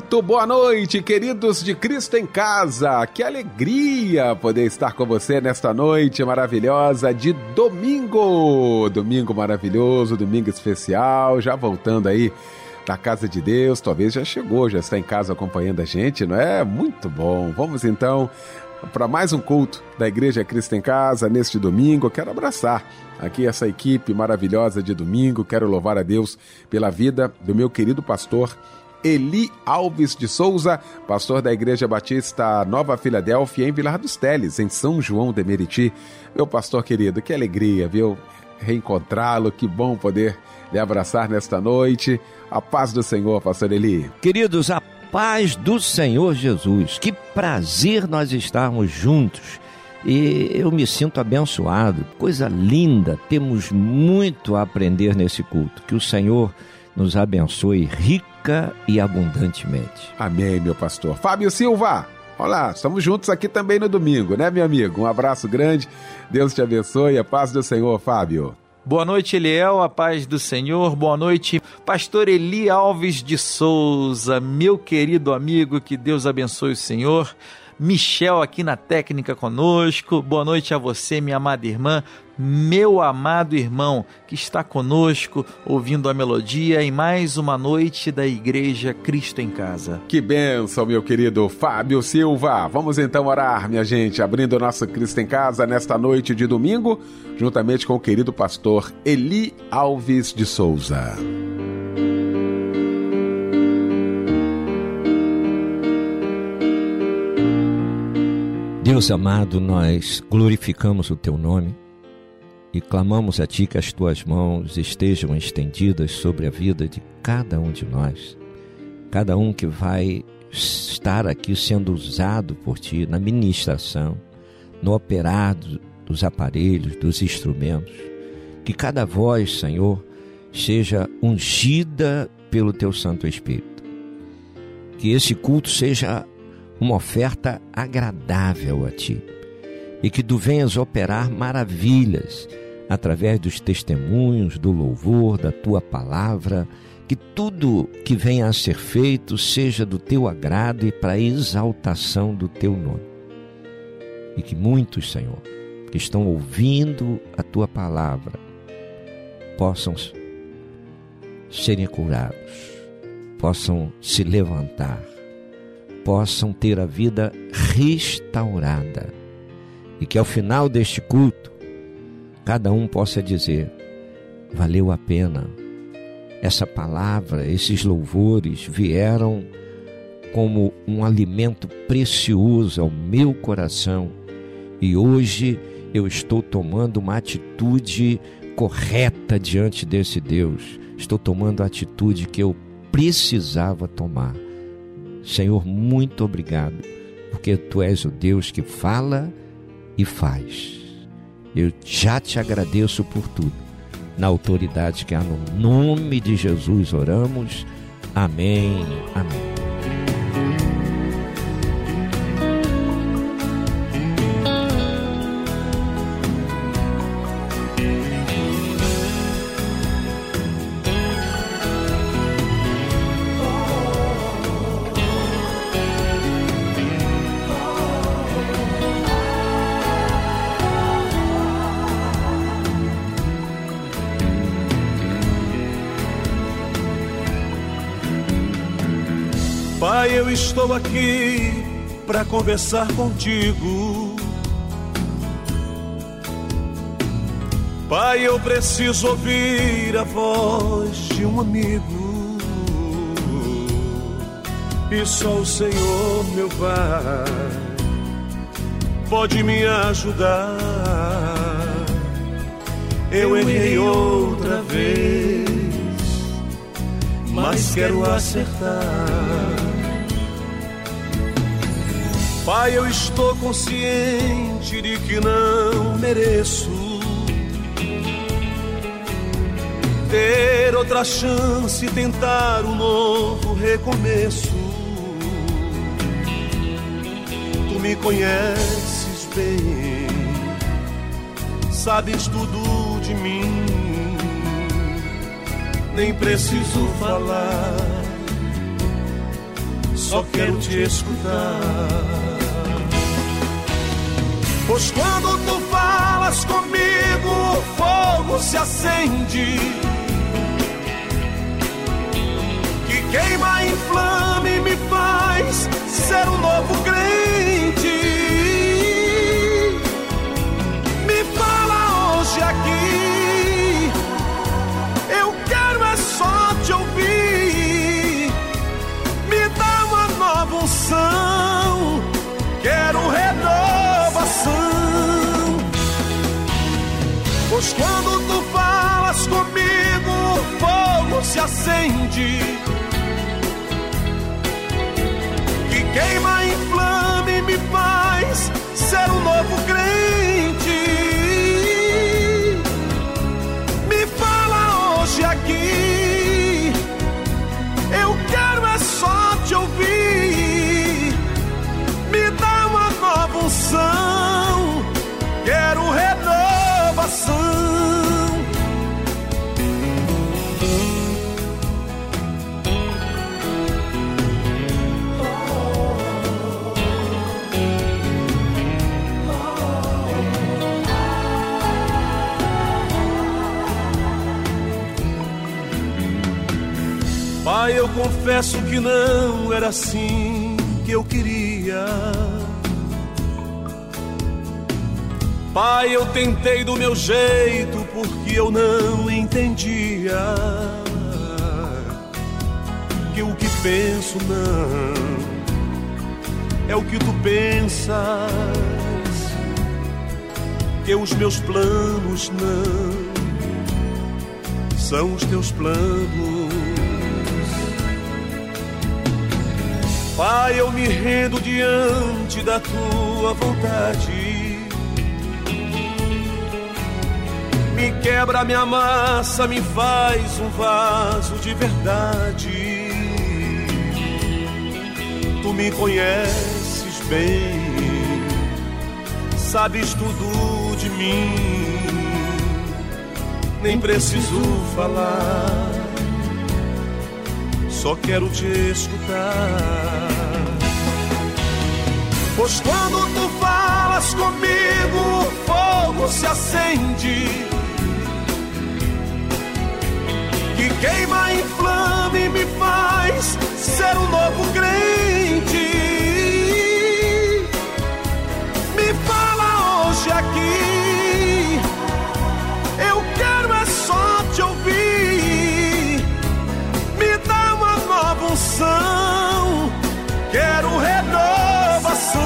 Muito boa noite, queridos de Cristo em Casa. Que alegria poder estar com você nesta noite maravilhosa de domingo. Domingo maravilhoso, domingo especial, já voltando aí da casa de Deus. Talvez já chegou, já está em casa acompanhando a gente, não é? Muito bom. Vamos então para mais um culto da Igreja Cristo em Casa neste domingo. Eu quero abraçar aqui essa equipe maravilhosa de domingo. Quero louvar a Deus pela vida do meu querido pastor Eli Alves de Souza, pastor da Igreja Batista Nova Filadélfia, em Vilar dos Teles, em São João de Meriti. Meu pastor querido, que alegria, viu? Reencontrá-lo, que bom poder lhe abraçar nesta noite. A paz do Senhor, pastor Eli. Queridos, a paz do Senhor Jesus. Que prazer nós estarmos juntos. E eu me sinto abençoado, coisa linda, temos muito a aprender nesse culto. Que o Senhor nos abençoe rica e abundantemente. Amém, meu pastor. Fábio Silva, olá, estamos juntos aqui também no domingo, né, meu amigo? Um abraço grande, Deus te abençoe, a paz do Senhor, Fábio. Boa noite, Eliel, a paz do Senhor. Boa noite, Pastor Eli Alves de Souza, meu querido amigo, que Deus abençoe o Senhor. Michel aqui na técnica conosco. Boa noite a você, minha amada irmã, meu amado irmão que está conosco ouvindo a melodia em mais uma noite da Igreja Cristo em Casa. Que benção, meu querido Fábio Silva. Vamos então orar, minha gente, abrindo o nosso Cristo em Casa nesta noite de domingo, juntamente com o querido pastor Eli Alves de Souza. Deus amado, nós glorificamos o teu nome e clamamos a ti que as tuas mãos estejam estendidas sobre a vida de cada um de nós, cada um que vai estar aqui sendo usado por ti na ministração, no operar dos aparelhos, dos instrumentos, que cada voz, Senhor, seja ungida pelo teu Santo Espírito. Que esse culto seja uma oferta agradável a ti e que tu venhas operar maravilhas através dos testemunhos, do louvor, da tua palavra, que tudo que venha a ser feito seja do teu agrado e para a exaltação do teu nome. E que muitos, Senhor, que estão ouvindo a tua palavra, possam serem curados, possam se levantar possam ter a vida restaurada e que ao final deste culto cada um possa dizer: valeu a pena. Essa palavra, esses louvores vieram como um alimento precioso ao meu coração e hoje eu estou tomando uma atitude correta diante desse Deus. Estou tomando a atitude que eu precisava tomar Senhor, muito obrigado, porque tu és o Deus que fala e faz. Eu já te agradeço por tudo. Na autoridade que há no nome de Jesus oramos. Amém. Amém. Estou aqui para conversar contigo. Pai, eu preciso ouvir a voz de um amigo. E só o Senhor, meu Pai, pode me ajudar. Eu errei outra vez, mas quero acertar. Pai, eu estou consciente de que não mereço ter outra chance, tentar um novo recomeço. Tu me conheces bem, sabes tudo de mim, nem preciso falar, só quero te escutar. Pois quando tu falas comigo, o fogo se acende. Que queima, inflama e me faz ser um novo crente. Fogo se acende. Que queima, inflama e me faz ser um novo crente. Eu confesso que não era assim que eu queria. Pai, eu tentei do meu jeito porque eu não entendia que o que penso não é o que tu pensas, que os meus planos não são os teus planos. Pai, eu me rendo diante da tua vontade. Me quebra, me amassa, me faz um vaso de verdade. Tu me conheces bem, sabes tudo de mim. Nem preciso falar só quero te escutar. Pois quando tu falas comigo, o fogo se acende. Que queima, inflama e me faz ser um novo crente. Me fala hoje aqui. Eu quero Quero renovação.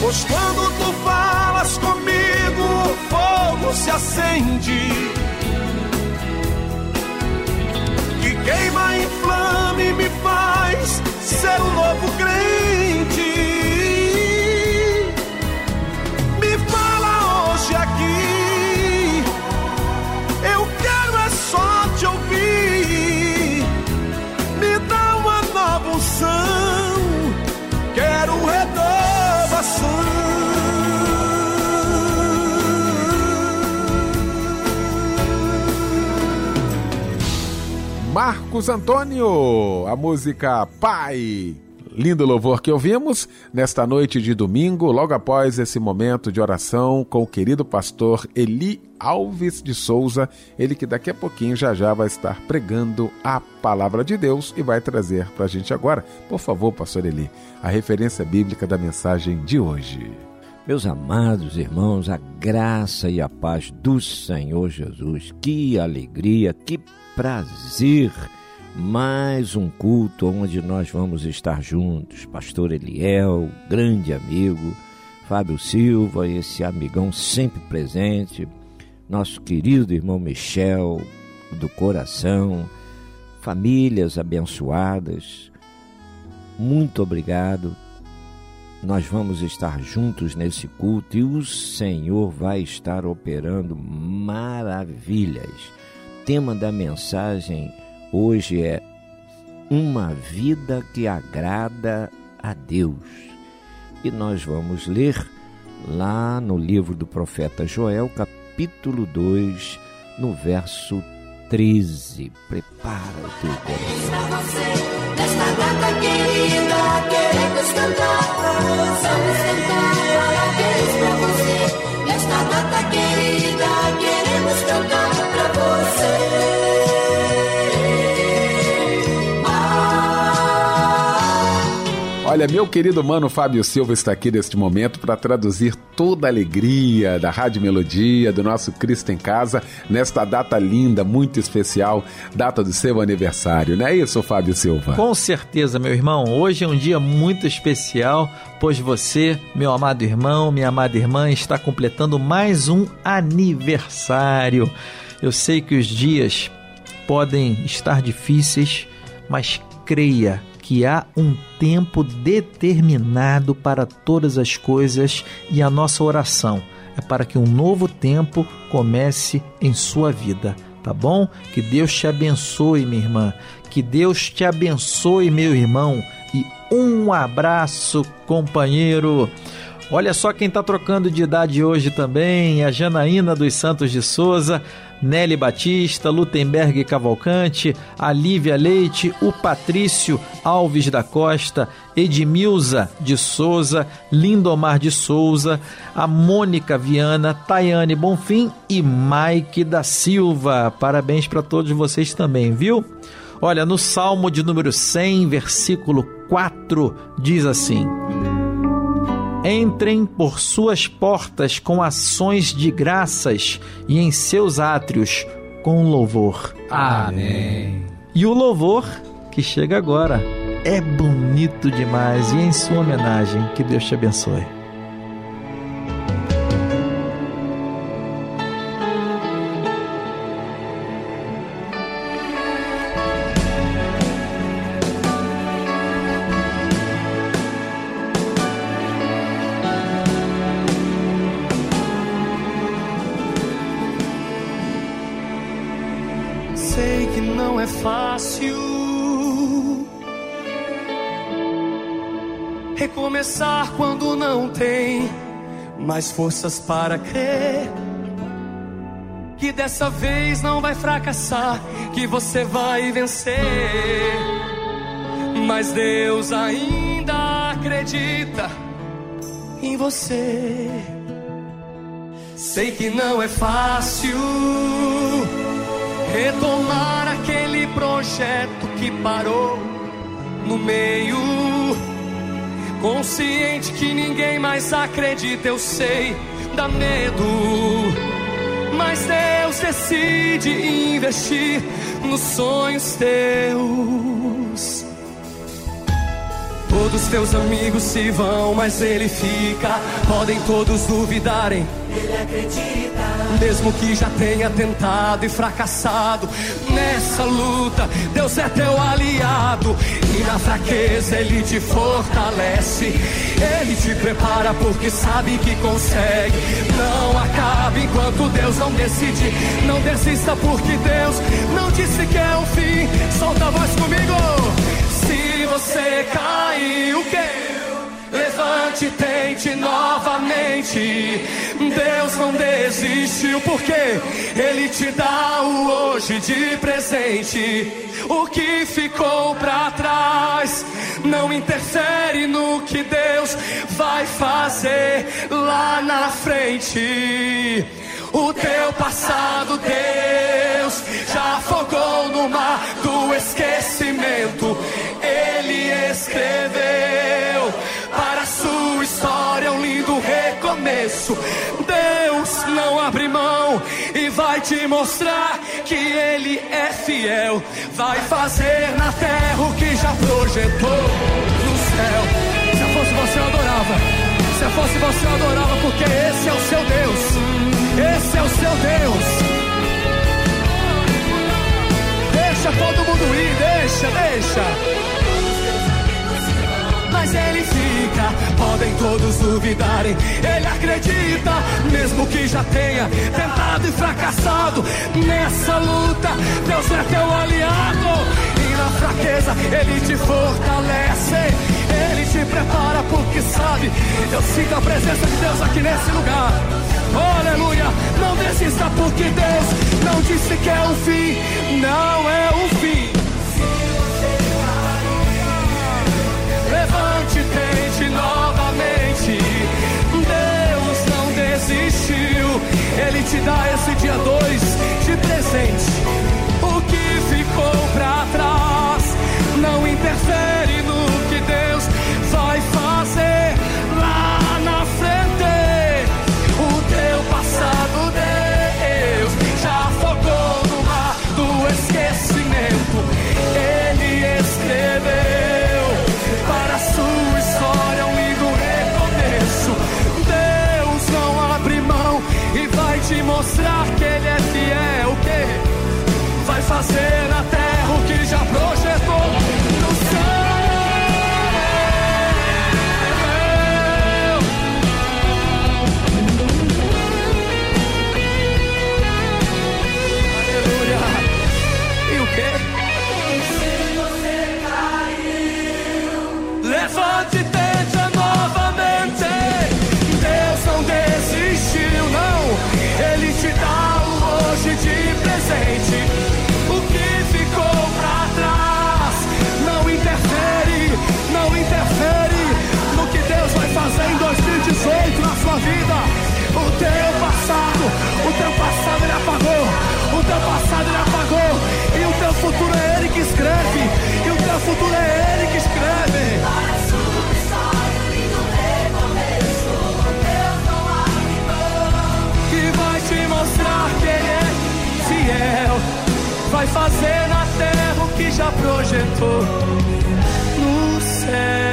Pois quando tu falas comigo, o fogo se acende. Que queima, inflama e me faz ser um novo crente. Marcos Antônio, a música Pai. Lindo louvor que ouvimos nesta noite de domingo, logo após esse momento de oração com o querido pastor Eli Alves de Souza, ele que daqui a pouquinho já já vai estar pregando a palavra de Deus e vai trazer para a gente agora, por favor, pastor Eli, a referência bíblica da mensagem de hoje. Meus amados irmãos, a graça e a paz do Senhor Jesus, que alegria, que prazer! Mais um culto onde nós vamos estar juntos. Pastor Eliel, grande amigo, Fábio Silva, esse amigão sempre presente, nosso querido irmão Michel, do coração, famílias abençoadas. Muito obrigado nós vamos estar juntos nesse culto e o Senhor vai estar operando maravilhas. tema da mensagem hoje é Uma vida que agrada a Deus. E nós vamos ler lá no livro do profeta Joel, capítulo 2, no verso 13. Prepara o teu coração. Nesta data querida, queremos cantar, Olha, meu querido mano Fábio Silva está aqui neste momento para traduzir toda a alegria da Rádio Melodia, do nosso Cristo em Casa, nesta data linda, muito especial, data do seu aniversário. Não é isso, Fábio Silva? Com certeza, meu irmão. Hoje é um dia muito especial, pois você, meu amado irmão, minha amada irmã, está completando mais um aniversário. Eu sei que os dias podem estar difíceis, mas creia que há um tempo determinado para todas as coisas e a nossa oração é para que um novo tempo comece em sua vida, tá bom? Que Deus te abençoe, minha irmã. Que Deus te abençoe, meu irmão. E um abraço, companheiro. Olha só quem está trocando de idade hoje também, a Janaína dos Santos de Souza, Nelly Batista, Lutemberg Cavalcante, a Lívia Leite, o Patrício Alves da Costa, Edmilza de Souza, Lindomar de Souza, a Mônica Viana, Tayane Bonfim e Mike da Silva. Parabéns para todos vocês também, viu? Olha, no Salmo de número 100, versículo 4, diz assim: Entrem por suas portas com ações de graças e em seus átrios com louvor. Amém. E o louvor que chega agora é bonito demais e em sua homenagem, que Deus te abençoe. Mais forças para crer. Que dessa vez não vai fracassar, que você vai vencer. Mas Deus ainda acredita em você. Sei que não é fácil retomar aquele projeto que parou no meio Consciente que ninguém mais acredita, eu sei, dá medo. Mas Deus decide investir nos sonhos teus. Todos teus amigos se vão, mas ele fica. Podem todos duvidarem. Ele acredita. Mesmo que já tenha tentado e fracassado nessa luta, Deus é teu aliado. E na fraqueza ele te fortalece. Ele te prepara porque sabe que consegue. Não acabe enquanto Deus não decide. Não desista porque Deus não disse que é o fim. Solta a voz comigo. Você caiu, que levante e tente novamente. Deus não desistiu porque Ele te dá o hoje de presente. O que ficou para trás não interfere no que Deus vai fazer lá na frente. O teu passado, Deus, já afogou no mar do esquecimento. Recomeço. Deus não abre mão e vai te mostrar que Ele é fiel. Vai fazer na terra o que já projetou no céu. Se fosse você, eu adorava. Se fosse você, eu adorava, porque esse é o seu Deus. Esse é o seu Deus. Deixa todo mundo ir, deixa, deixa. Mas ele fica, podem todos duvidarem, ele acredita, mesmo que já tenha tentado e fracassado. Nessa luta, Deus é teu aliado, e na fraqueza, ele te fortalece. Ele te prepara porque sabe. Eu sinto a presença de Deus aqui nesse lugar. Aleluia. Não desista porque Deus não disse que é o fim. Não é o fim. Levante, tente novamente. Deus não desistiu. Ele te dá esse dia dois de presente. O que ficou pra trás não interfere no que Deus vai fazer mostrar que Ele é fiel. O que vai fazer terra fazer na terra o que já projetou no céu.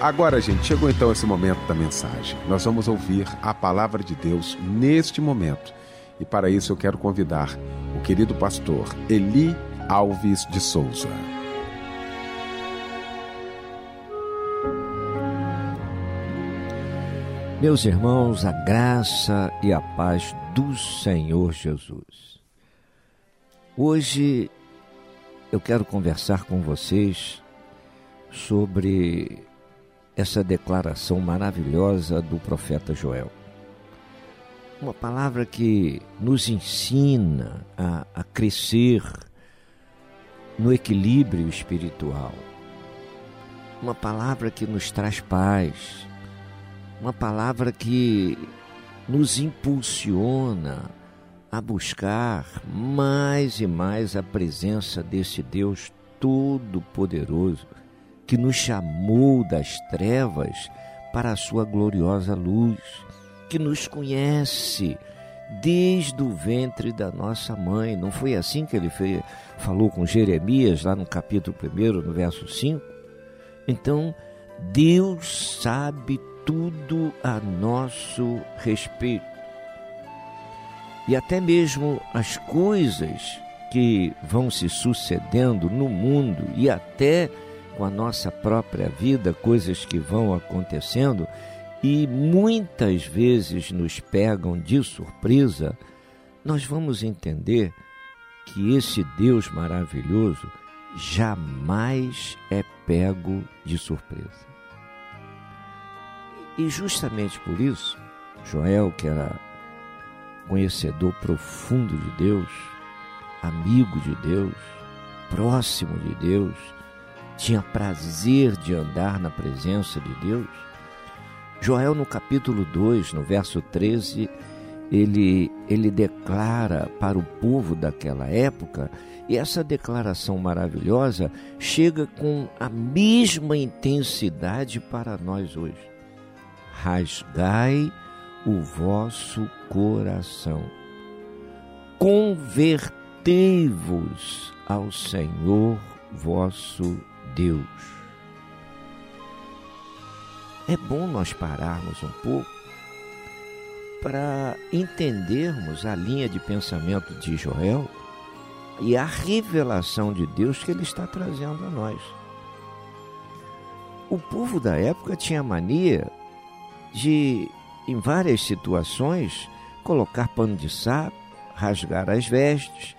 Agora, gente, chegou então esse momento da mensagem. Nós vamos ouvir a palavra de Deus neste momento. E para isso eu quero convidar o querido pastor Eli Alves de Souza. Meus irmãos, a graça e a paz do Senhor Jesus. Hoje eu quero conversar com vocês sobre essa declaração maravilhosa do profeta Joel. Uma palavra que nos ensina a, a crescer no equilíbrio espiritual. Uma palavra que nos traz paz. Uma palavra que nos impulsiona a buscar mais e mais a presença desse Deus Todo-Poderoso que nos chamou das trevas para a sua gloriosa luz, que nos conhece desde o ventre da nossa mãe. Não foi assim que ele fez, falou com Jeremias, lá no capítulo 1, no verso 5? Então, Deus sabe tudo a nosso respeito. E até mesmo as coisas que vão se sucedendo no mundo e até com a nossa própria vida, coisas que vão acontecendo e muitas vezes nos pegam de surpresa, nós vamos entender que esse Deus maravilhoso jamais é pego de surpresa. E justamente por isso, Joel, que era conhecedor profundo de Deus, amigo de Deus, próximo de Deus, tinha prazer de andar na presença de Deus. Joel, no capítulo 2, no verso 13, ele, ele declara para o povo daquela época, e essa declaração maravilhosa chega com a mesma intensidade para nós hoje. Rasgai o vosso coração, convertei-vos ao Senhor vosso Deus. É bom nós pararmos um pouco para entendermos a linha de pensamento de Joel e a revelação de Deus que ele está trazendo a nós. O povo da época tinha mania de, em várias situações, colocar pano de saco, rasgar as vestes,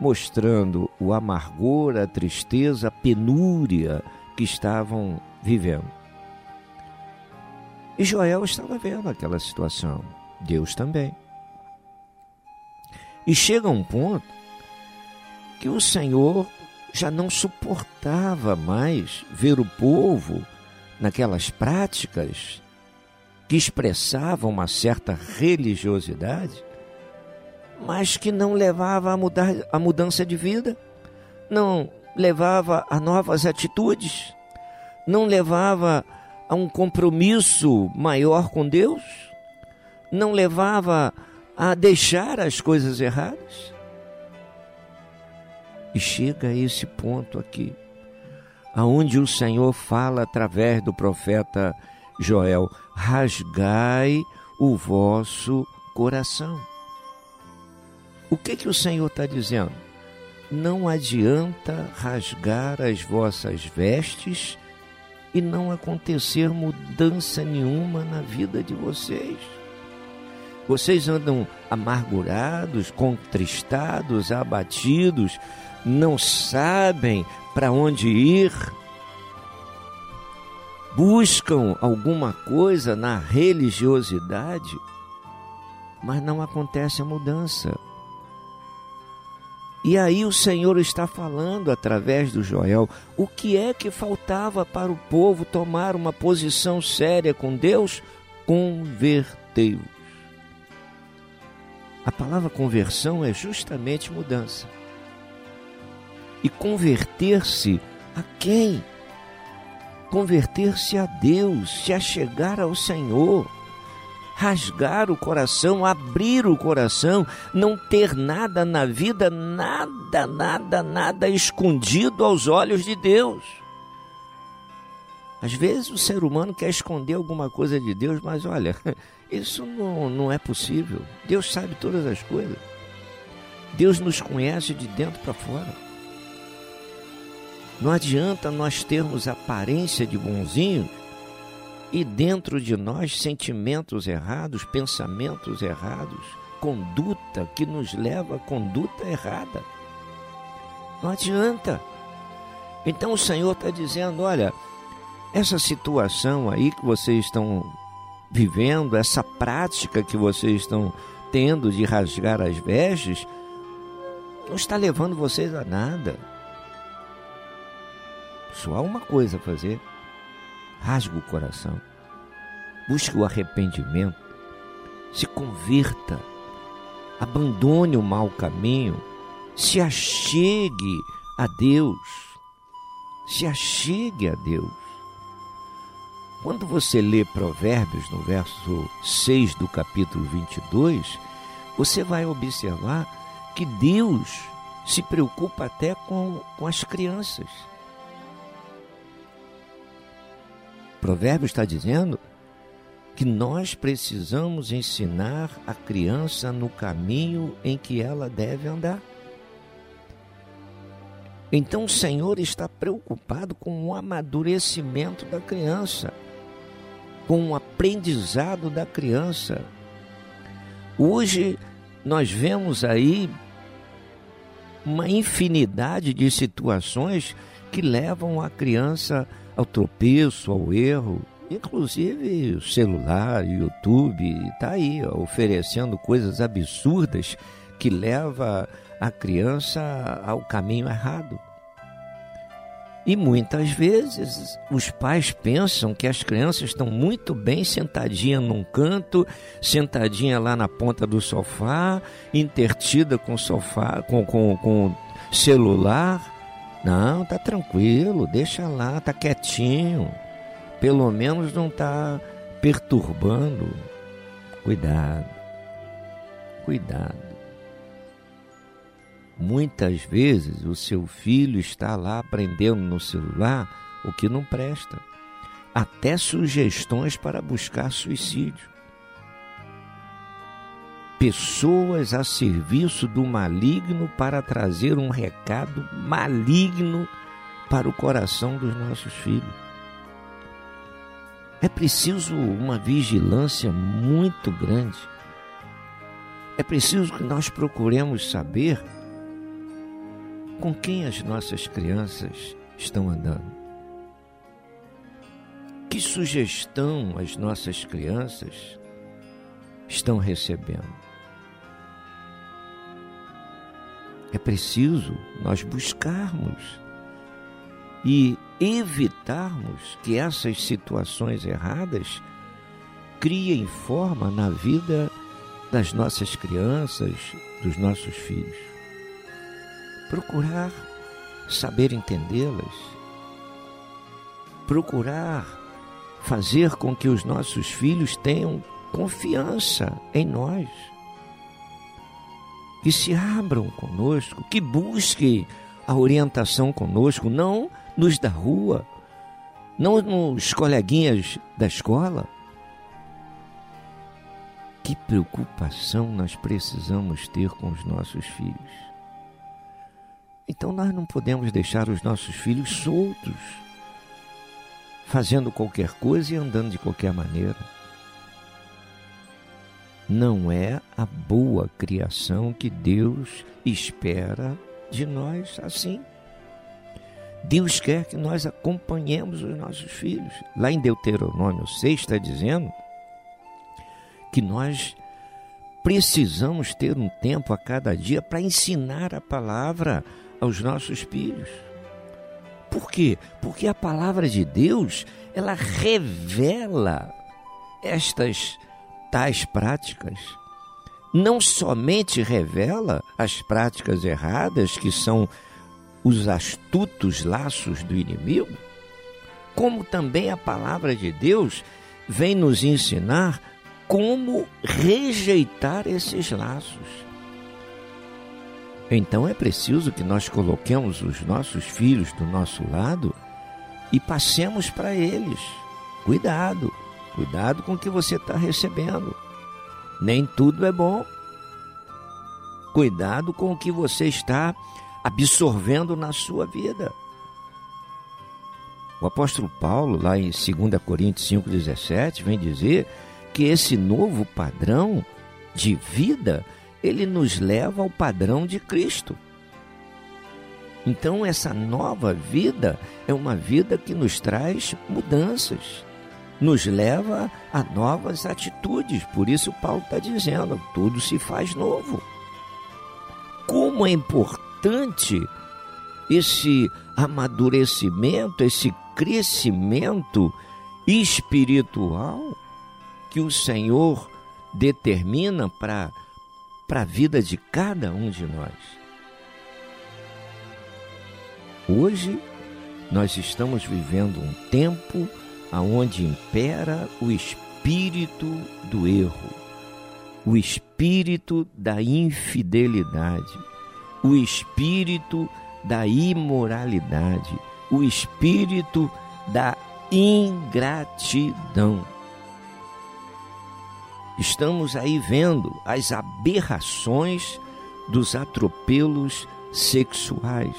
mostrando o amargor, a tristeza, a penúria que estavam vivendo. E Joel estava vendo aquela situação, Deus também. E chega um ponto que o Senhor já não suportava mais ver o povo naquelas práticas que expressavam uma certa religiosidade, mas que não levava a, mudar, a mudança de vida, não levava a novas atitudes, não levava a um compromisso maior com Deus, não levava a deixar as coisas erradas. E chega a esse ponto aqui, aonde o Senhor fala através do profeta Joel: rasgai o vosso coração. O que que o Senhor está dizendo? Não adianta rasgar as vossas vestes e não acontecer mudança nenhuma na vida de vocês. Vocês andam amargurados, contristados, abatidos, não sabem para onde ir, buscam alguma coisa na religiosidade, mas não acontece a mudança. E aí o Senhor está falando através do Joel o que é que faltava para o povo tomar uma posição séria com Deus? Convertei-vos. A palavra conversão é justamente mudança. E converter-se a quem? Converter-se a Deus, se achegar ao Senhor, rasgar o coração, abrir o coração, não ter nada na vida, nada, nada, nada escondido aos olhos de Deus. Às vezes o ser humano quer esconder alguma coisa de Deus, mas olha, isso não, não é possível. Deus sabe todas as coisas. Deus nos conhece de dentro para fora. Não adianta nós termos aparência de bonzinhos e dentro de nós sentimentos errados, pensamentos errados, conduta que nos leva a conduta errada. Não adianta. Então o Senhor está dizendo: olha, essa situação aí que vocês estão vivendo, essa prática que vocês estão tendo de rasgar as vestes, não está levando vocês a nada. Só há uma coisa a fazer: rasgue o coração, busque o arrependimento, se converta, abandone o mau caminho, se achegue a Deus, se achegue a Deus. Quando você lê Provérbios no verso 6 do capítulo 22, você vai observar que Deus se preocupa até com, com as crianças. Provérbios está dizendo que nós precisamos ensinar a criança no caminho em que ela deve andar. Então o Senhor está preocupado com o amadurecimento da criança com o aprendizado da criança. Hoje nós vemos aí uma infinidade de situações que levam a criança ao tropeço, ao erro, inclusive o celular, YouTube, está aí oferecendo coisas absurdas que leva a criança ao caminho errado. E muitas vezes os pais pensam que as crianças estão muito bem sentadinhas num canto, sentadinha lá na ponta do sofá, intertida com sofá, com, com, com celular. Não, tá tranquilo, deixa lá, tá quietinho. Pelo menos não tá perturbando. Cuidado. Cuidado. Muitas vezes o seu filho está lá aprendendo no celular o que não presta, até sugestões para buscar suicídio. Pessoas a serviço do maligno para trazer um recado maligno para o coração dos nossos filhos. É preciso uma vigilância muito grande. É preciso que nós procuremos saber com quem as nossas crianças estão andando. Que sugestão as nossas crianças estão recebendo? É preciso nós buscarmos e evitarmos que essas situações erradas criem forma na vida das nossas crianças, dos nossos filhos. Procurar saber entendê-las, procurar fazer com que os nossos filhos tenham confiança em nós que se abram conosco, que busquem a orientação conosco, não nos da rua, não nos coleguinhas da escola. Que preocupação nós precisamos ter com os nossos filhos. Então nós não podemos deixar os nossos filhos soltos, fazendo qualquer coisa e andando de qualquer maneira não é a boa criação que Deus espera de nós assim. Deus quer que nós acompanhemos os nossos filhos. Lá em Deuteronômio 6 está dizendo que nós precisamos ter um tempo a cada dia para ensinar a palavra aos nossos filhos. Por quê? Porque a palavra de Deus, ela revela estas tais práticas não somente revela as práticas erradas, que são os astutos laços do inimigo, como também a palavra de Deus vem nos ensinar como rejeitar esses laços. Então é preciso que nós coloquemos os nossos filhos do nosso lado e passemos para eles. Cuidado, Cuidado com o que você está recebendo. Nem tudo é bom. Cuidado com o que você está absorvendo na sua vida. O apóstolo Paulo, lá em 2 Coríntios 5,17, vem dizer que esse novo padrão de vida, ele nos leva ao padrão de Cristo. Então, essa nova vida é uma vida que nos traz mudanças nos leva a novas atitudes. Por isso, Paulo está dizendo: tudo se faz novo. Como é importante esse amadurecimento, esse crescimento espiritual que o Senhor determina para a vida de cada um de nós. Hoje, nós estamos vivendo um tempo aonde impera o espírito do erro, o espírito da infidelidade, o espírito da imoralidade, o espírito da ingratidão. Estamos aí vendo as aberrações dos atropelos sexuais.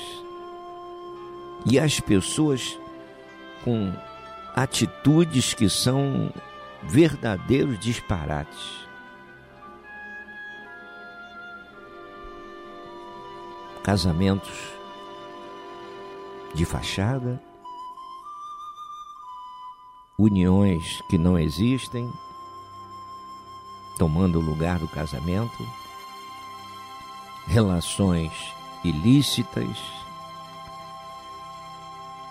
E as pessoas com atitudes que são verdadeiros disparates. Casamentos de fachada, uniões que não existem, tomando o lugar do casamento, relações ilícitas,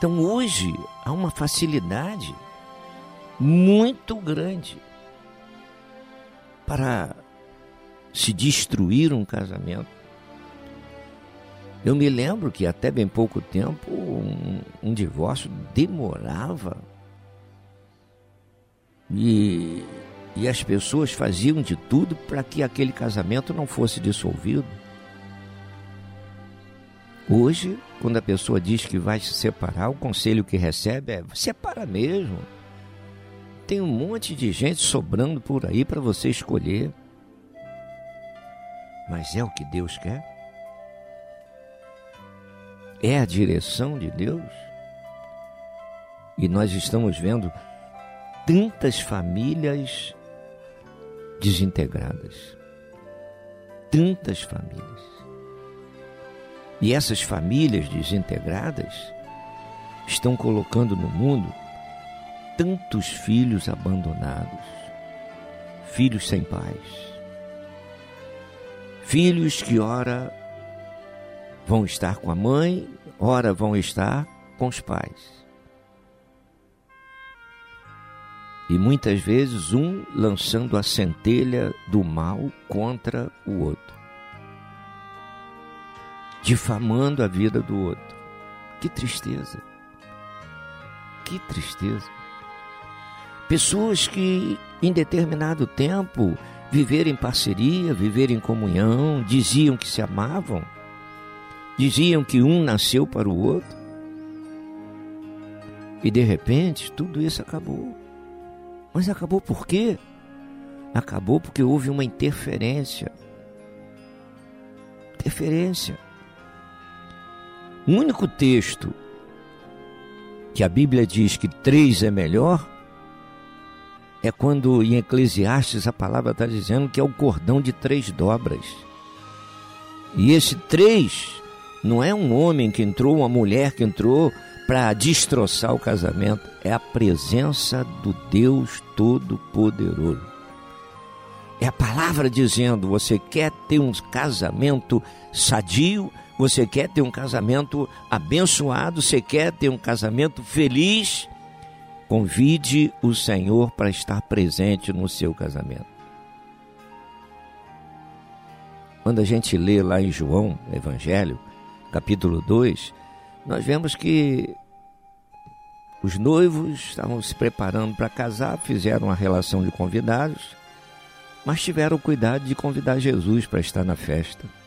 então hoje há uma facilidade muito grande para se destruir um casamento. Eu me lembro que até bem pouco tempo um, um divórcio demorava e, e as pessoas faziam de tudo para que aquele casamento não fosse dissolvido. Hoje, quando a pessoa diz que vai se separar, o conselho que recebe é: separa mesmo. Tem um monte de gente sobrando por aí para você escolher. Mas é o que Deus quer? É a direção de Deus? E nós estamos vendo tantas famílias desintegradas. Tantas famílias. E essas famílias desintegradas estão colocando no mundo tantos filhos abandonados, filhos sem pais, filhos que ora vão estar com a mãe, ora vão estar com os pais. E muitas vezes um lançando a centelha do mal contra o outro, difamando a vida do outro. Que tristeza! Que tristeza! Pessoas que em determinado tempo viveram em parceria, viveram em comunhão, diziam que se amavam, diziam que um nasceu para o outro, e de repente tudo isso acabou. Mas acabou por quê? Acabou porque houve uma interferência. Interferência. O único texto que a Bíblia diz que três é melhor é quando em Eclesiastes a palavra está dizendo que é o cordão de três dobras. E esse três não é um homem que entrou, uma mulher que entrou, para destroçar o casamento é a presença do Deus Todo-Poderoso. É a palavra dizendo: você quer ter um casamento sadio, você quer ter um casamento abençoado, você quer ter um casamento feliz. Convide o Senhor para estar presente no seu casamento. Quando a gente lê lá em João, Evangelho, capítulo 2, nós vemos que os noivos estavam se preparando para casar, fizeram uma relação de convidados, mas tiveram cuidado de convidar Jesus para estar na festa.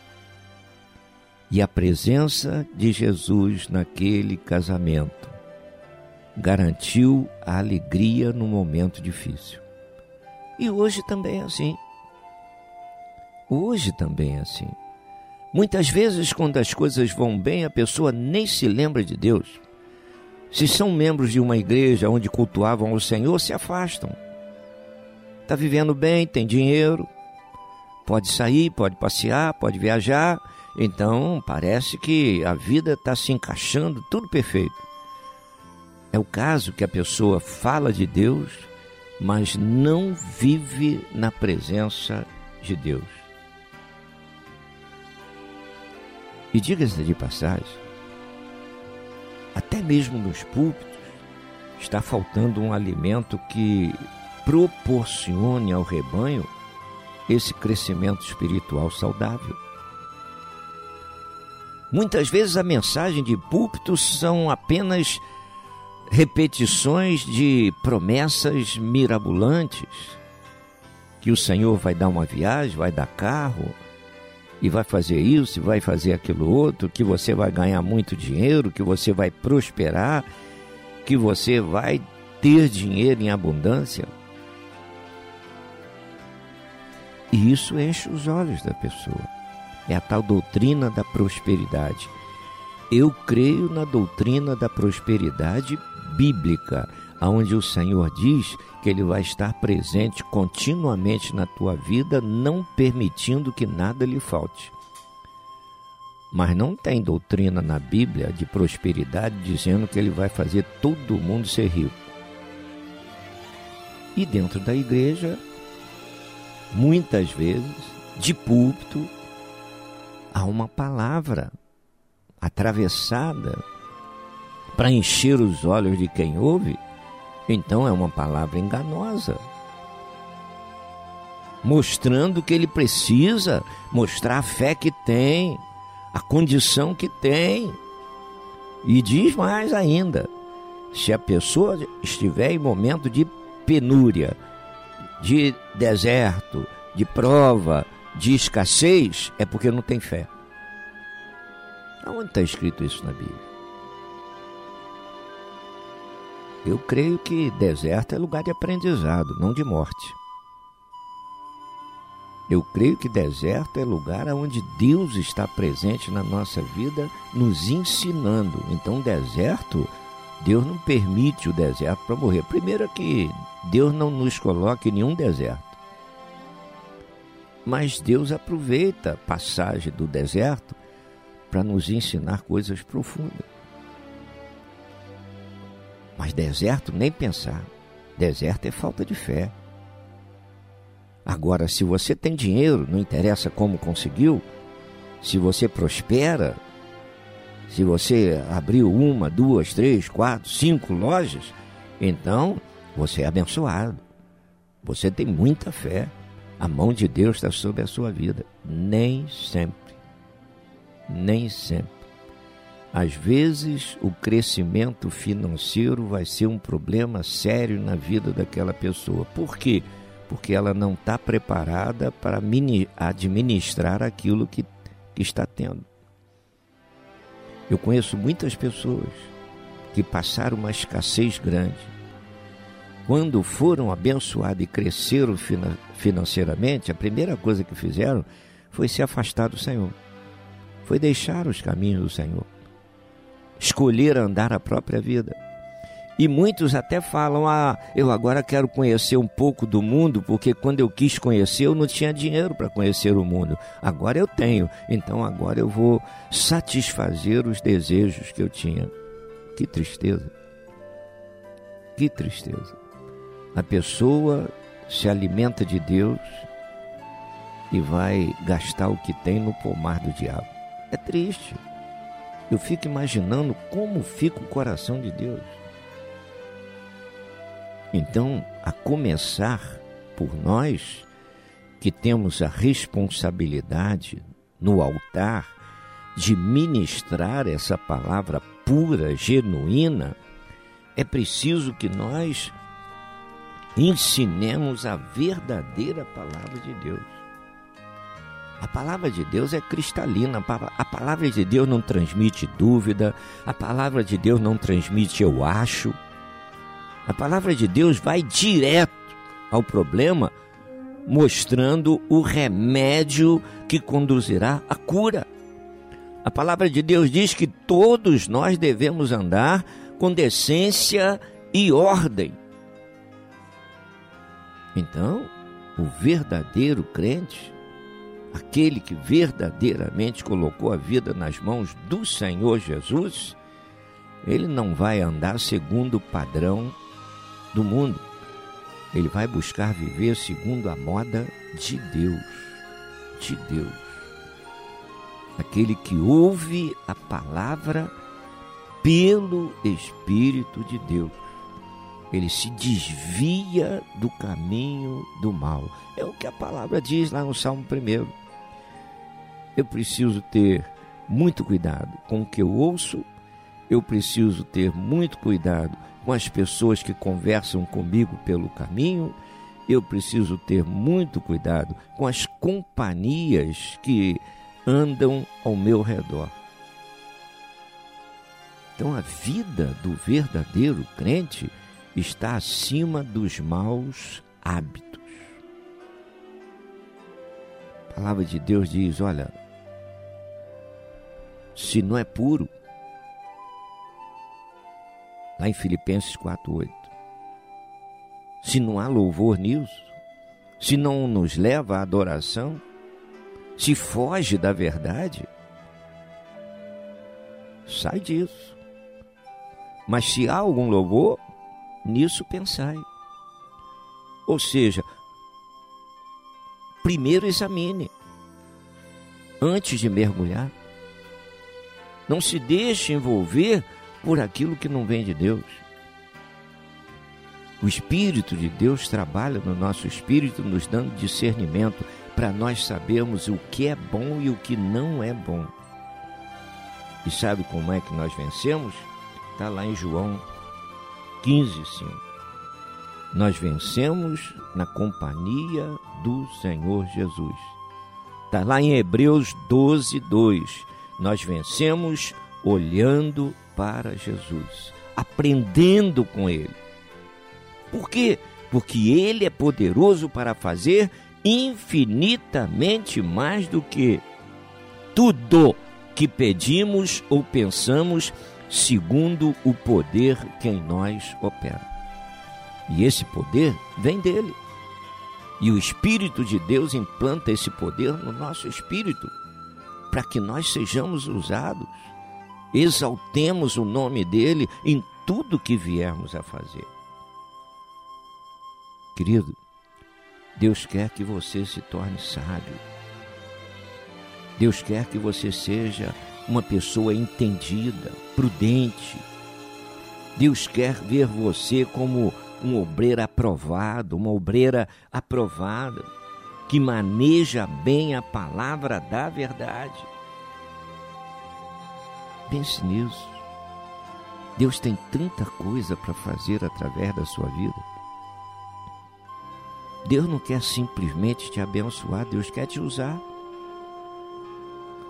E a presença de Jesus naquele casamento garantiu a alegria no momento difícil. E hoje também é assim. Hoje também é assim. Muitas vezes, quando as coisas vão bem, a pessoa nem se lembra de Deus. Se são membros de uma igreja onde cultuavam o Senhor, se afastam. Está vivendo bem, tem dinheiro, pode sair, pode passear, pode viajar. Então parece que a vida está se encaixando, tudo perfeito. É o caso que a pessoa fala de Deus, mas não vive na presença de Deus. E diga-se de passagem, até mesmo nos púlpitos está faltando um alimento que proporcione ao rebanho esse crescimento espiritual saudável. Muitas vezes a mensagem de púlpitos são apenas repetições de promessas mirabolantes que o Senhor vai dar uma viagem, vai dar carro, e vai fazer isso, e vai fazer aquilo outro, que você vai ganhar muito dinheiro, que você vai prosperar, que você vai ter dinheiro em abundância. E isso enche os olhos da pessoa. É a tal doutrina da prosperidade. Eu creio na doutrina da prosperidade bíblica onde o Senhor diz que Ele vai estar presente continuamente na tua vida, não permitindo que nada lhe falte. Mas não tem doutrina na Bíblia de prosperidade dizendo que Ele vai fazer todo mundo ser rico. E dentro da igreja, muitas vezes, de púlpito, há uma palavra atravessada para encher os olhos de quem ouve então é uma palavra enganosa. Mostrando que ele precisa mostrar a fé que tem, a condição que tem. E diz mais ainda: se a pessoa estiver em momento de penúria, de deserto, de prova, de escassez, é porque não tem fé. Onde está escrito isso na Bíblia? Eu creio que deserto é lugar de aprendizado, não de morte. Eu creio que deserto é lugar onde Deus está presente na nossa vida, nos ensinando. Então, deserto, Deus não permite o deserto para morrer. Primeiro que Deus não nos coloca em nenhum deserto. Mas Deus aproveita a passagem do deserto para nos ensinar coisas profundas. Mas deserto, nem pensar. Deserto é falta de fé. Agora, se você tem dinheiro, não interessa como conseguiu, se você prospera, se você abriu uma, duas, três, quatro, cinco lojas, então você é abençoado. Você tem muita fé. A mão de Deus está sobre a sua vida. Nem sempre. Nem sempre. Às vezes, o crescimento financeiro vai ser um problema sério na vida daquela pessoa. Por quê? Porque ela não está preparada para administrar aquilo que, que está tendo. Eu conheço muitas pessoas que passaram uma escassez grande. Quando foram abençoados e cresceram financeiramente, a primeira coisa que fizeram foi se afastar do Senhor. Foi deixar os caminhos do Senhor escolher andar a própria vida. E muitos até falam: Ah, eu agora quero conhecer um pouco do mundo, porque quando eu quis conhecer, eu não tinha dinheiro para conhecer o mundo. Agora eu tenho, então agora eu vou satisfazer os desejos que eu tinha. Que tristeza. Que tristeza. A pessoa se alimenta de Deus e vai gastar o que tem no pomar do diabo. É triste. Eu fico imaginando como fica o coração de Deus. Então, a começar por nós, que temos a responsabilidade no altar de ministrar essa palavra pura, genuína, é preciso que nós ensinemos a verdadeira palavra de Deus. A palavra de Deus é cristalina, a palavra de Deus não transmite dúvida, a palavra de Deus não transmite eu acho. A palavra de Deus vai direto ao problema, mostrando o remédio que conduzirá à cura. A palavra de Deus diz que todos nós devemos andar com decência e ordem. Então, o verdadeiro crente aquele que verdadeiramente colocou a vida nas mãos do Senhor Jesus, ele não vai andar segundo o padrão do mundo. Ele vai buscar viver segundo a moda de Deus. De Deus. Aquele que ouve a palavra pelo Espírito de Deus. Ele se desvia do caminho do mal. É o que a palavra diz lá no Salmo 1 eu preciso ter muito cuidado com o que eu ouço, eu preciso ter muito cuidado com as pessoas que conversam comigo pelo caminho, eu preciso ter muito cuidado com as companhias que andam ao meu redor. Então a vida do verdadeiro crente está acima dos maus hábitos. A palavra de Deus diz: olha, se não é puro. Lá em Filipenses 4:8. Se não há louvor nisso, se não nos leva à adoração, se foge da verdade, sai disso. Mas se há algum louvor, nisso pensai. Ou seja, primeiro examine antes de mergulhar. Não se deixe envolver por aquilo que não vem de Deus. O Espírito de Deus trabalha no nosso espírito, nos dando discernimento para nós sabermos o que é bom e o que não é bom. E sabe como é que nós vencemos? Está lá em João 15, 5. Nós vencemos na companhia do Senhor Jesus. Está lá em Hebreus 12, 2 nós vencemos olhando para Jesus, aprendendo com Ele. Por quê? Porque Ele é poderoso para fazer infinitamente mais do que tudo que pedimos ou pensamos, segundo o poder que em nós opera. E esse poder vem dele. E o Espírito de Deus implanta esse poder no nosso espírito, para que nós sejamos usados, exaltemos o nome dele em tudo que viermos a fazer. Querido, Deus quer que você se torne sábio. Deus quer que você seja uma pessoa entendida, prudente. Deus quer ver você como um obreiro aprovado, uma obreira aprovada, que maneja bem a palavra da verdade. Pense nisso. Deus tem tanta coisa para fazer através da sua vida. Deus não quer simplesmente te abençoar, Deus quer te usar.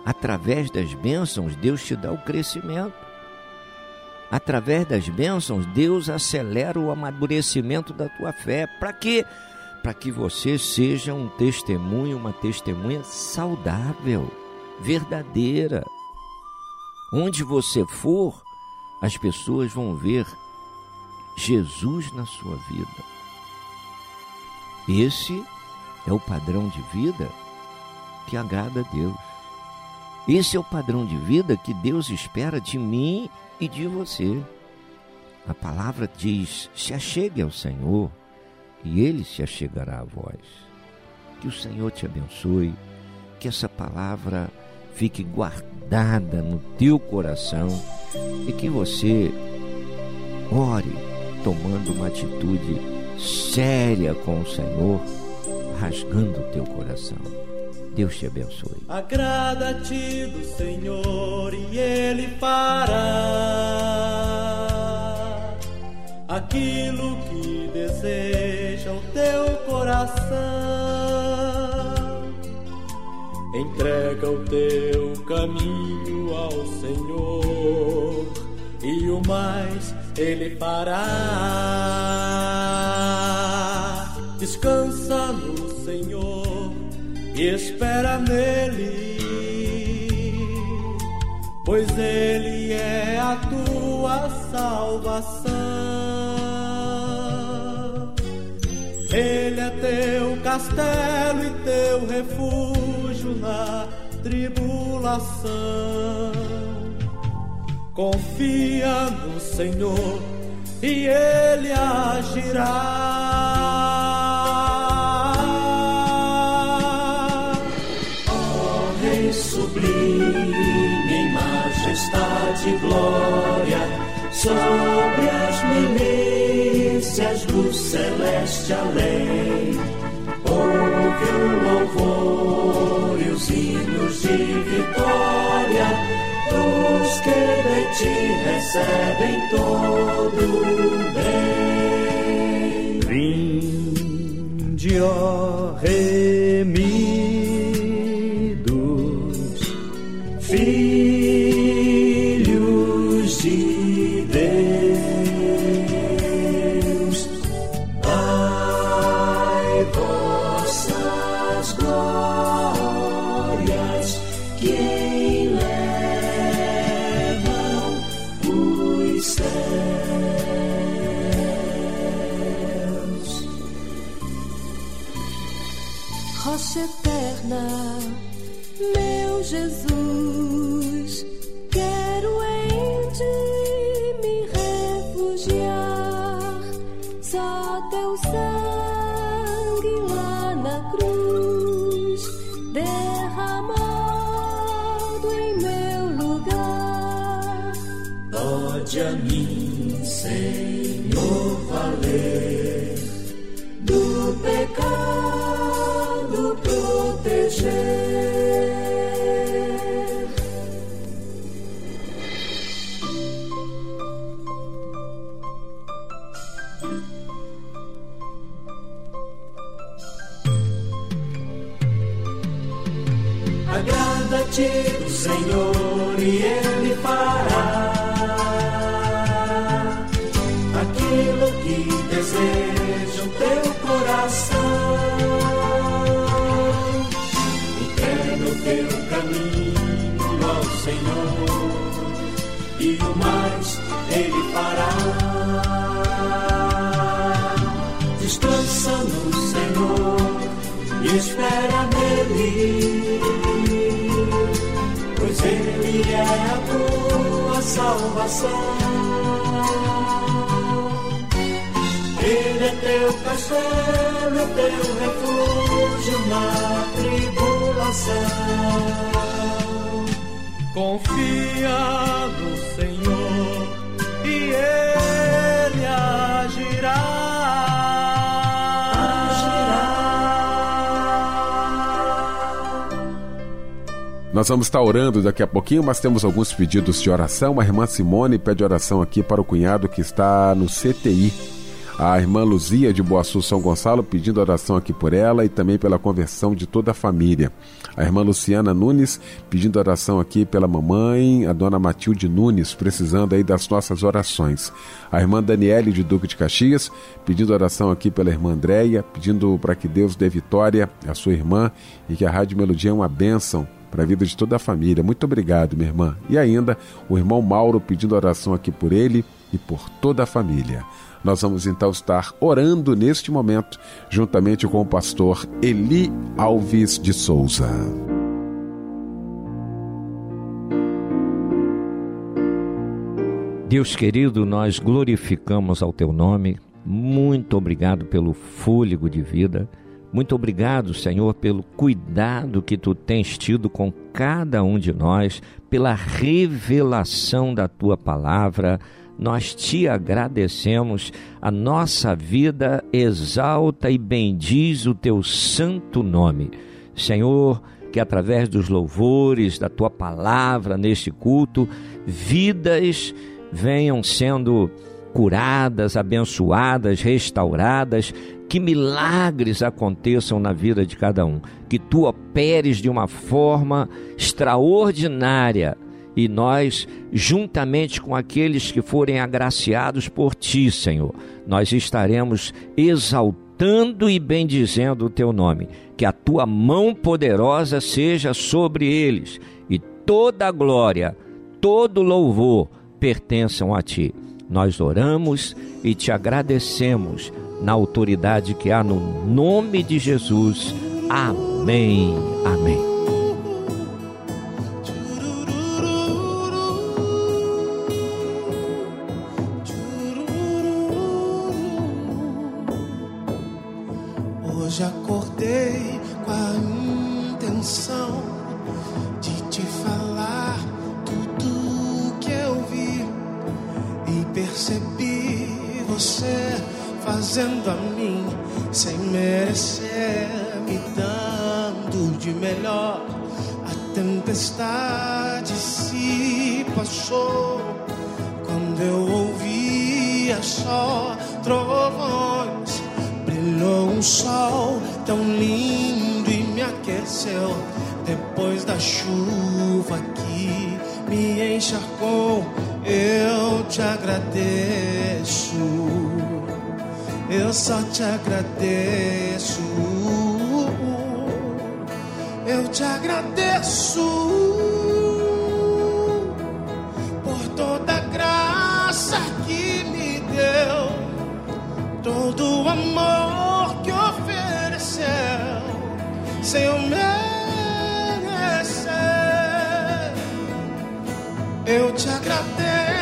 Através das bênçãos, Deus te dá o crescimento. Através das bênçãos, Deus acelera o amadurecimento da tua fé. Para quê? Para que você seja um testemunho, uma testemunha saudável, verdadeira. Onde você for, as pessoas vão ver Jesus na sua vida. Esse é o padrão de vida que agrada a Deus. Esse é o padrão de vida que Deus espera de mim e de você. A palavra diz: se achegue ao Senhor e ele se achegará a vós. Que o Senhor te abençoe, que essa palavra fique guardada no teu coração e que você ore tomando uma atitude séria com o Senhor, rasgando o teu coração. Deus te abençoe. Agrada-te do Senhor e Ele fará aquilo que deseja o teu coração. Entrega o teu caminho ao Senhor e o mais Ele fará. Descansa no Senhor espera nele, pois ele é a tua salvação. Ele é teu castelo e teu refúgio na tribulação. Confia no Senhor e ele agirá. Sublime em majestade e glória sobre as milícias do celeste além. Ouve o louvor e os hinos de vitória dos que de ti recebem todo bem. Vinde, ó Remi tribulação. Confia no Senhor e Ele agirá. Nós vamos estar orando daqui a pouquinho, mas temos alguns pedidos de oração. A irmã Simone pede oração aqui para o cunhado que está no CTI a irmã Luzia de Boaçu São Gonçalo pedindo oração aqui por ela e também pela conversão de toda a família. A irmã Luciana Nunes pedindo oração aqui pela mamãe, a dona Matilde Nunes, precisando aí das nossas orações. A irmã Daniele de Duque de Caxias pedindo oração aqui pela irmã Andréia, pedindo para que Deus dê vitória à sua irmã e que a Rádio Melodia é uma bênção para a vida de toda a família. Muito obrigado, minha irmã. E ainda o irmão Mauro pedindo oração aqui por ele e por toda a família. Nós vamos então estar orando neste momento, juntamente com o pastor Eli Alves de Souza. Deus querido, nós glorificamos ao teu nome. Muito obrigado pelo fôlego de vida. Muito obrigado, Senhor, pelo cuidado que tu tens tido com cada um de nós, pela revelação da tua palavra nós te agradecemos, a nossa vida exalta e bendiz o teu santo nome. Senhor, que através dos louvores da tua palavra neste culto, vidas venham sendo curadas, abençoadas, restauradas, que milagres aconteçam na vida de cada um, que tu operes de uma forma extraordinária e nós, juntamente com aqueles que forem agraciados por ti, Senhor, nós estaremos exaltando e bendizendo o teu nome. Que a tua mão poderosa seja sobre eles e toda a glória, todo louvor pertençam a ti. Nós oramos e te agradecemos na autoridade que há no nome de Jesus. Amém. Amém.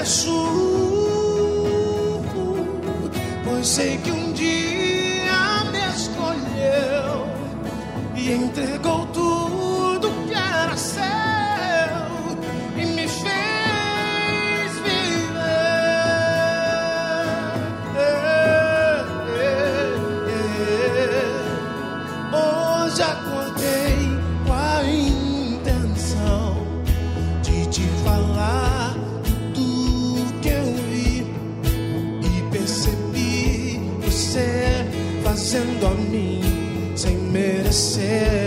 Agradeço sei que um dia me escolheu e entregou tudo merecer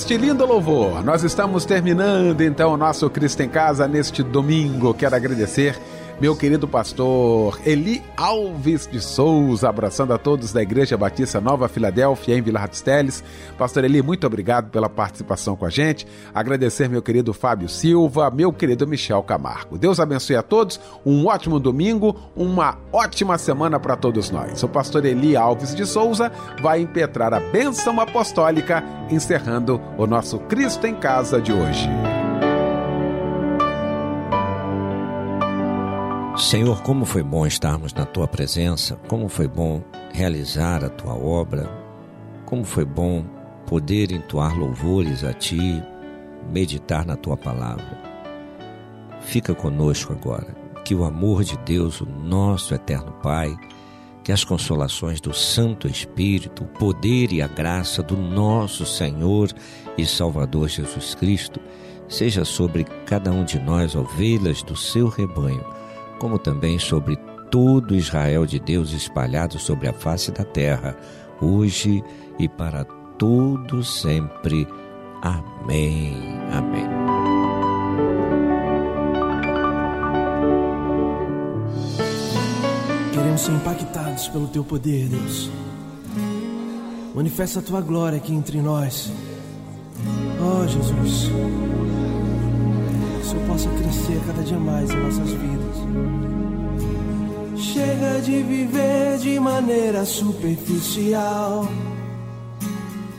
este lindo louvor, nós estamos terminando então o nosso Cristo em Casa neste domingo. Quero agradecer meu querido pastor Eli Alves de Souza, abraçando a todos da Igreja Batista Nova Filadélfia, em Vila Teles. Pastor Eli, muito obrigado pela participação com a gente. Agradecer meu querido Fábio Silva, meu querido Michel Camargo. Deus abençoe a todos, um ótimo domingo, uma ótima semana para todos nós. O pastor Eli Alves de Souza vai impetrar a bênção apostólica, encerrando o nosso Cristo em Casa de hoje. Senhor, como foi bom estarmos na tua presença, como foi bom realizar a tua obra, como foi bom poder entoar louvores a ti, meditar na tua palavra. Fica conosco agora, que o amor de Deus, o nosso eterno Pai, que as consolações do Santo Espírito, o poder e a graça do nosso Senhor e Salvador Jesus Cristo, seja sobre cada um de nós, ovelhas do seu rebanho como também sobre todo Israel de Deus espalhado sobre a face da terra, hoje e para todo sempre. Amém. Amém. Queremos ser impactados pelo teu poder, Deus. Manifesta a tua glória aqui entre nós. Oh, Jesus. Que o Senhor possa crescer cada dia mais em nossas vidas. Chega de viver de maneira superficial.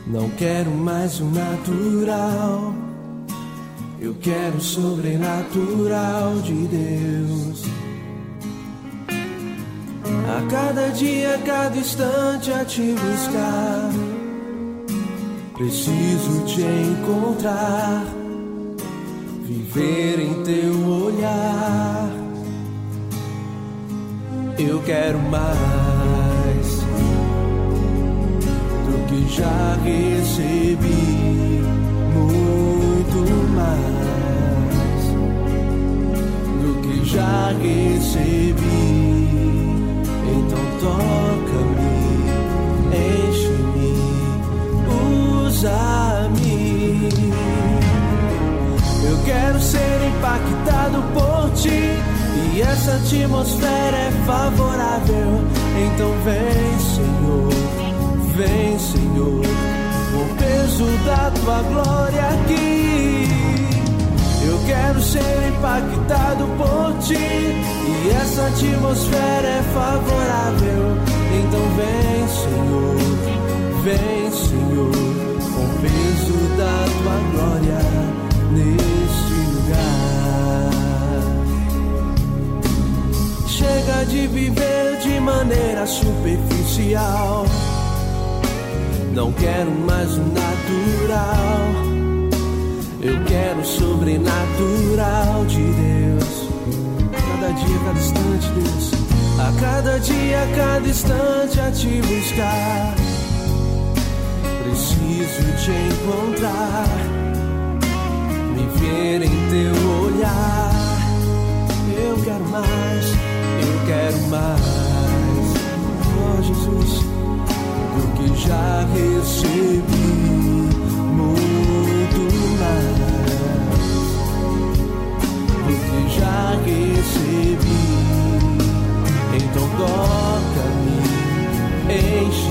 Não quero mais o natural. Eu quero o sobrenatural de Deus. A cada dia, a cada instante a te buscar. Preciso te encontrar, viver em teu olhar Eu quero mais do que já recebi, muito mais do que já recebi. Então toca-me, enche-me, usa-me. Eu quero ser impactado por ti. Essa atmosfera é favorável. Então vem, Senhor, vem, Senhor, o peso da tua glória aqui. Eu quero ser impactado por ti. E essa atmosfera é favorável. Então vem, Senhor, vem, Senhor, com o peso da tua glória neste Chega de viver de maneira superficial. Não quero mais o natural. Eu quero o sobrenatural de Deus. Cada dia, cada instante, Deus. A cada dia, cada instante a te buscar. Preciso te encontrar. Me ver em teu olhar. Eu quero mais, eu quero mais. Oh Jesus, do que já recebi. Muito mais do que já recebi. Então toca-me, enche-me,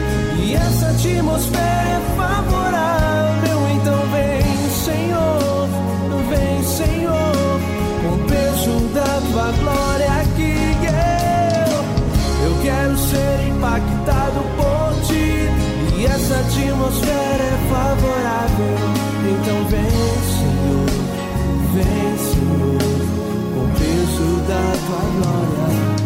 E essa atmosfera é favorável, então vem, Senhor, vem, Senhor, com o peso da tua glória que eu, eu quero ser impactado por ti. E essa atmosfera é favorável, então vem, Senhor, vem, Senhor, com o peso da tua glória.